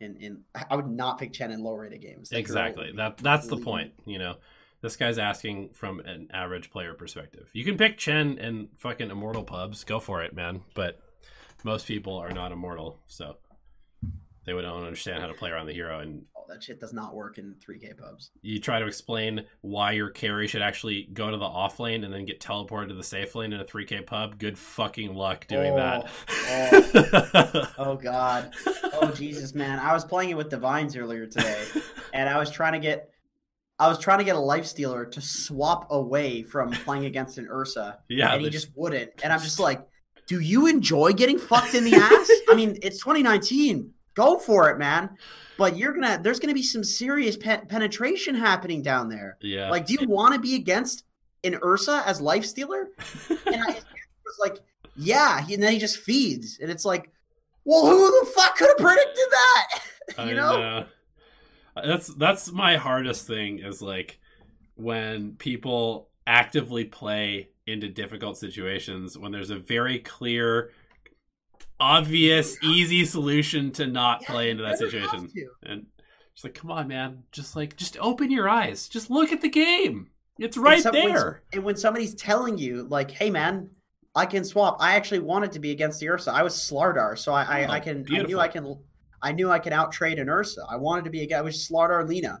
in in I would not pick Chen in low rated games. Exactly. That that's the point. You know, this guy's asking from an average player perspective. You can pick Chen and fucking immortal pubs. Go for it, man. But most people are not immortal, so they would don't understand how to play around the hero. And Oh, that shit does not work in 3K pubs. you try to explain why your carry should actually go to the off lane and then get teleported to the safe lane in a 3K pub. Good fucking luck doing oh, that. Oh. oh god. Oh Jesus, man. I was playing it with Divines earlier today, and I was trying to get I was trying to get a life stealer to swap away from playing against an Ursa, yeah, and he just wouldn't. And I'm just like, do you enjoy getting fucked in the ass? I mean, it's 2019. Go for it, man. But you're gonna there's gonna be some serious pe- penetration happening down there. yeah. Like, do you want to be against an Ursa as life stealer? And I was like, yeah. He, and then he just feeds, and it's like, well, who the fuck could have predicted that? You know? know. That's that's my hardest thing is like when people actively play into difficult situations when there's a very clear obvious easy solution to not Yeah, play into that situation. And just like come on man, just like just open your eyes. Just look at the game. It's And right some- when- there. and when somebody's telling you, like, hey, man, I can swap. I actually wanted to be against the Ursa. I was Slardar, so I, I, Oh, I can. I beautiful. knew I can. I knew I could out trade an Ursa. I wanted to be a guy. I was Slardar Lina.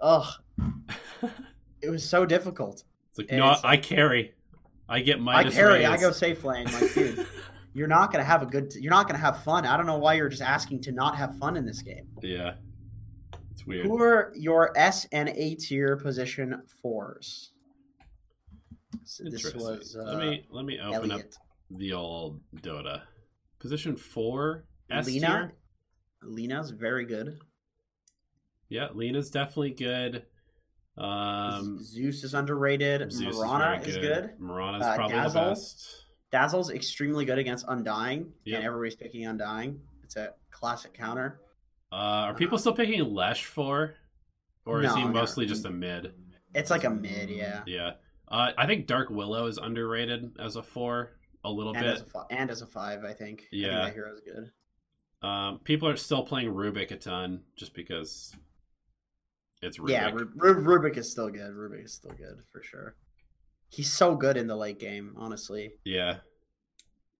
Ugh, it was so difficult. It's like and no, I carry. I get my. I carry. I go safe lane. Like, dude, you're not gonna have a good. You're not gonna have fun. I don't know why you're just asking to not have fun in this game. Yeah. It's weird. Who are your S and A tier position fours? So this was uh, let me let me open up the old Dota. Position four, S Lina. tier. Lina's very good. Yeah, Lina's definitely good. Um, Zeus is underrated. Zeus Mirana is, is, very good. Mirana's Uh, probably Dazzle. the best. Dazzle's extremely good against Undying, Yep. and everybody's picking Undying. It's a classic counter. Uh, are people still picking Lesh for, or is No, he no. mostly just a mid? It's like a mid, yeah. Yeah. Uh, I think Dark Willow is underrated as a four a little And bit. as, a and as a five, I think. I Yeah. think that hero's good. Um, people are still playing Rubik a ton just because it's Rubik. Yeah, Ru- Ru- Rubik is still good. Rubik is still good for sure. He's so good in the late game, honestly. Yeah.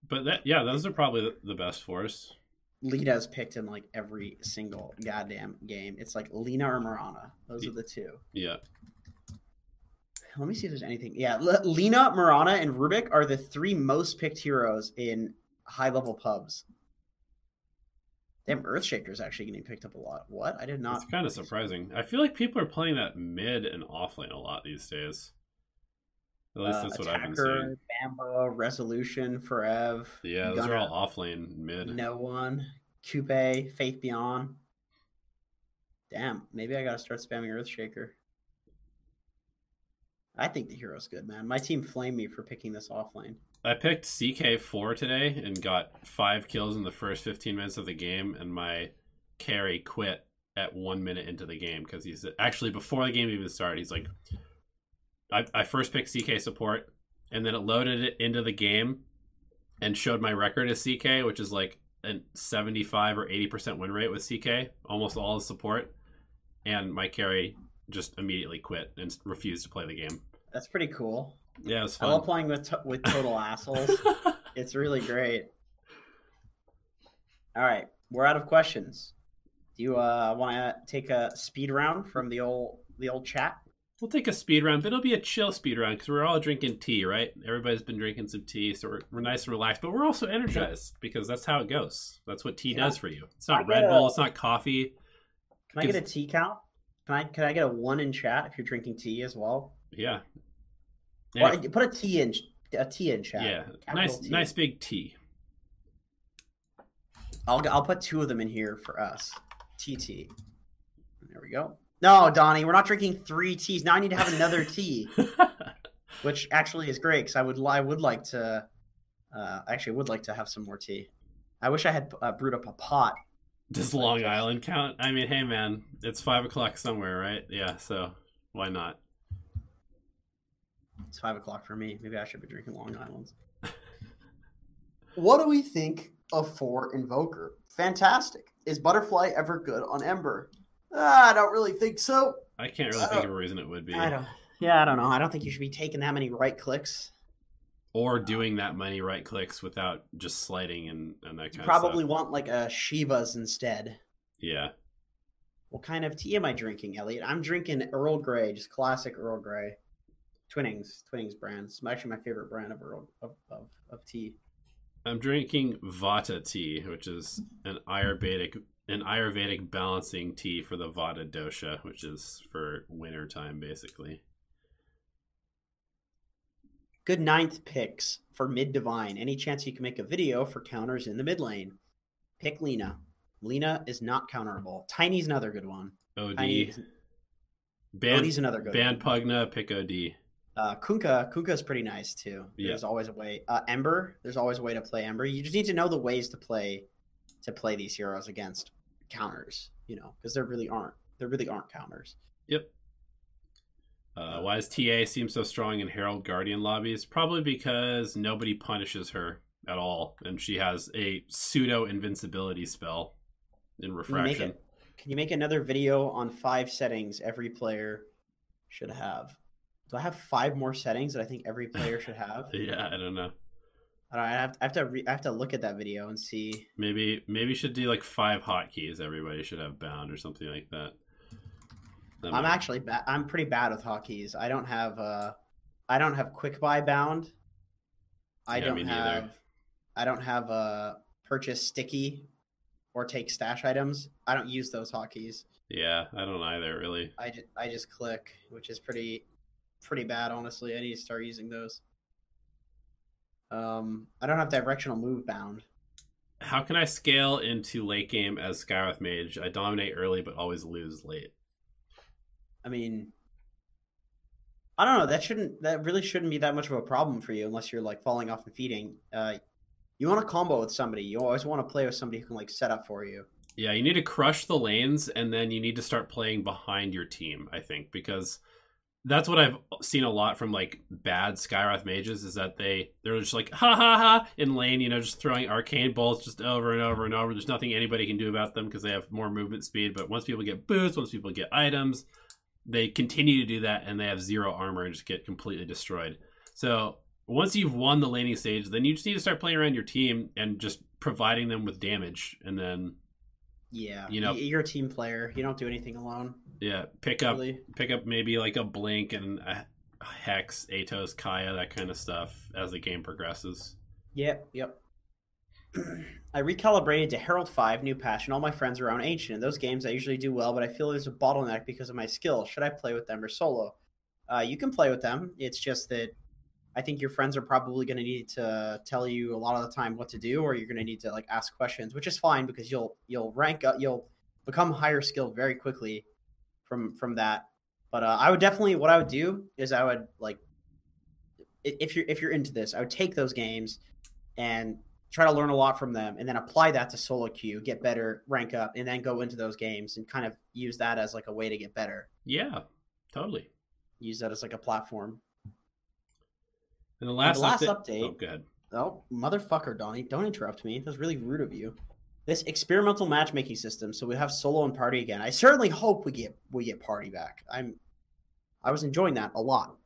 But that yeah, those are probably the- best fours. Lina's picked in like every single goddamn game. It's like Lina or Mirana. Those are the two. Yeah. Let me see if there's anything. Yeah, L- Lina, Mirana, and Rubik are the three most picked heroes in high level pubs. Damn, Earthshaker's actually getting picked up a lot. What? I did not. It's kind of surprising. I feel like people are playing that mid and offlane a lot these days. At least Uh, that's what Attacker, I've been seeing. Bamba, Resolution, Forev. Yeah, those Gunnar, are all offlane mid. No one. Coupe, Faith Bian. Damn, maybe I gotta start spamming Earthshaker. I think the hero's good, man. My team flamed me for picking this offlane. I picked CK4 today and got five kills in the first 15 minutes of the game, and my carry quit at one minute into the game because he's actually before the game even started. He's like, I, I first picked CK support, and then it loaded it into the game and showed my record as CK, which is like a 75 or 80% win rate with CK, almost all the support. And my carry just immediately quit and refused to play the game. That's pretty cool. Yeah, it was I fun. love playing with to- with total assholes. It's really great. All right, we're out of questions. Do you uh, want to take a speed round from the old the old chat? We'll take a speed round, but it'll be a chill speed round because we're all drinking tea, right? Everybody's been drinking some tea, so we're, we're nice and relaxed, but we're also energized because that's how it goes. That's what tea Yeah. does for you. It's not Red get Bull, a- it's not coffee. Can I get a tea count? Can I can I get a one in chat if you're drinking tea as well? Yeah. Or put a T in a T in chat. yeah, Capital nice, T. nice big tea. I'll I'll put two of them in here for us. TT. There we go. No, Donnie, we're not drinking three teas. Now I need to have another tea, which actually is great because I would I would like to. Uh, actually, would like to have some more tea. I wish I had uh, brewed up a pot. Does Long Island count? I mean, hey man, it's five o'clock somewhere, right? Yeah, so why not? It's five o'clock for me. Maybe I should be drinking Long Island's. what do we think of four Invoker? Fantastic. Is Butterfly ever good on Ember? Ah, I don't really think so. I can't really think of a reason it would be, I don't. Yeah, I don't know. I don't think you should be taking that many right clicks. or doing that many right clicks without just sliding and and that You kind probably of stuff. want like a Shivas instead. Yeah, What kind of tea am I drinking, Elliot? I'm drinking Earl Grey, just classic Earl Grey. Twinings, Twinings brand. It's actually my favorite brand of of, of, of tea. I'm drinking Vata tea, which is an Ayurvedic an Ayurvedic balancing tea for the Vata dosha, which is for winter time basically. Good ninth picks for mid divine. Any chance you can make a video for counters in the mid lane? Pick Lina. Lina is not counterable. Tiny's another good one. OD Tiny is, Ban OD's another good Ban one. Pugna, pick OD. Uh, Kunkka, is pretty nice too. Yeah. There's always a way. Uh, Ember, there's always a way to play Ember. You just need to know the ways to play to play these heroes against counters. You know, because there really aren't. There really aren't counters. Yep. Uh, why does TA seem so strong in Herald Guardian lobbies? Probably because nobody punishes her at all, and she has a pseudo invincibility spell in Can you refraction. Can you make another video on five settings every player should have? Do I have five more settings that I think every player should have? Yeah, I don't know. I, don't, I have, I have to. Re, I have to look at that video and see. Maybe maybe you should do like five hotkeys. Everybody should have bound or something like that. That I'm might- actually bad. I'm pretty bad with hotkeys. I don't have. Uh, I don't have quick buy bound. I Yeah, don't have. I don't have uh, purchase sticky, or take stash items. I don't use those hotkeys. yeah, I don't either really. I just, I just click, which is pretty pretty bad honestly. I need to start using those. Um, I don't have directional move bound. How can I scale into late game as Skywrath Mage? I dominate early but always lose late. I mean, I don't know. That shouldn't. That really shouldn't be that much of a problem for you unless you're like falling off and feeding. Uh, you want to combo with somebody. You always want to play with somebody who can like set up for you. Yeah, you need to crush the lanes and then you need to start playing behind your team, I think, because that's what I've seen a lot from like bad Skywrath mages is that they they're just like ha ha ha in lane, you know, just throwing arcane bolts just over and over and over. There's nothing anybody can do about them because they have more movement speed, but once people get boosts, once people get items, they continue to do that and they have zero armor and just get completely destroyed. So, once you've won the laning stage, then you just need to start playing around your team and just providing them with damage and then Yeah, You know- you're a team player. You don't do anything alone. Yeah, pick up Really. pick up maybe like a blink and a hex, Atos, Kaya, that kind of stuff as the game progresses. Yep. Yep. I recalibrated to Herald 5, New Passion. All my friends are around Ancient. In those games, I usually do well, but I feel there's a bottleneck because of my skill. Should I play with them or solo? Uh, you can play with them. It's just that I think your friends are probably going to need to tell you a lot of the time what to do, or you're going to need to like ask questions, which is fine because you'll you'll rank up, you'll become higher skilled very quickly from from that. But uh, I would definitely what I would do is I would like if you're if you're into this, I would take those games and try to learn a lot from them and then apply that to solo queue get better rank up and then go into those games and kind of use that as like a way to get better. Yeah totally. Use that as like a platform. And the last, the last update, update oh good oh motherfucker donnie don't interrupt me. That's really rude of you this experimental matchmaking system so we have solo and party again i certainly hope we get we get party back i'm i was enjoying that a lot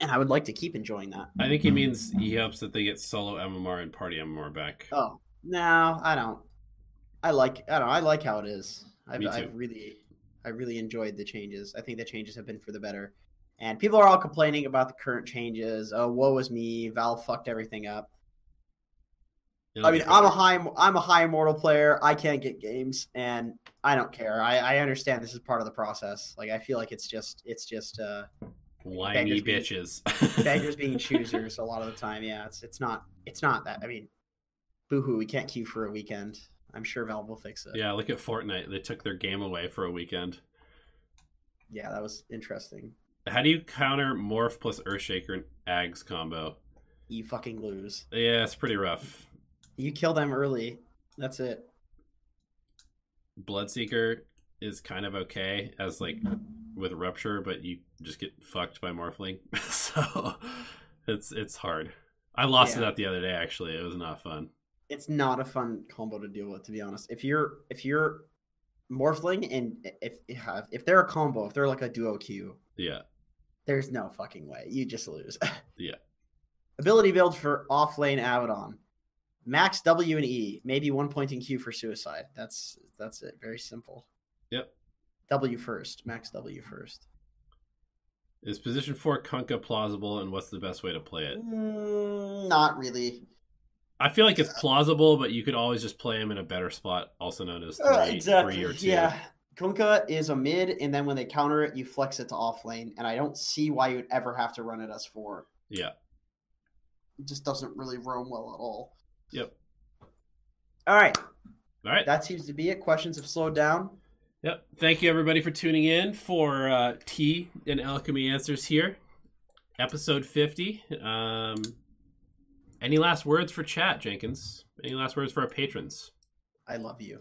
and I would like to keep enjoying that. I think he mm-hmm. means he hopes that they get solo MMR and party MMR back. Oh no, I don't. I like I don't. I like how it is. I've, I've really, I really enjoyed the changes. I think the changes have been for the better. And people are all complaining about the current changes. Oh, woe is me! Valve fucked everything up. It'll I mean, I'm a high, I'm a high immortal player. I can't get games, and I don't care. I, I understand this is part of the process. Like, I feel like it's just, it's just, uh, whiny beggars being- bitches. beggars being choosers a lot of the time. Yeah, it's it's not it's not that. I mean, boohoo, we can't queue for a weekend. I'm sure Valve will fix it. yeah, look at Fortnite. They took their game away for a weekend. yeah, that was interesting. How do you counter Morph plus Earthshaker and Ags combo? You fucking lose. Yeah, it's pretty rough. You kill them early. That's it. Bloodseeker is kind of okay as like with Rupture, but you just get fucked by Morphling. so it's it's hard. I lost Yeah. it at the other day actually. It was not fun. It's not a fun combo to deal with, to be honest. If you're if you're Morphling and if if if they're a combo, if they're like a duo queue, Yeah. there's no fucking way. You just lose. Yeah. Ability build for off lane Abaddon. Max W and E. Maybe one point in Q for suicide. That's that's it. Very simple. Yep. W first. Max W first. Is position four Kunkka plausible and what's the best way to play it? Mm, not really. I feel like it's plausible, but you could always just play him in a better spot, also known as three, Uh, exactly. three or two. Yeah. Kunkka is a mid, and then when they counter it, you flex it to off lane, and I don't see why you'd ever have to run it as four. Yeah. It just doesn't really roam well at all. Yep. All right, All right. that seems to be it. Questions have slowed down. Yep. Thank you everybody for tuning in for uh, Tea and Alchemy Answers here, episode fifty. Um, any last words for chat, Jenkins? Any last words for our patrons? I love you.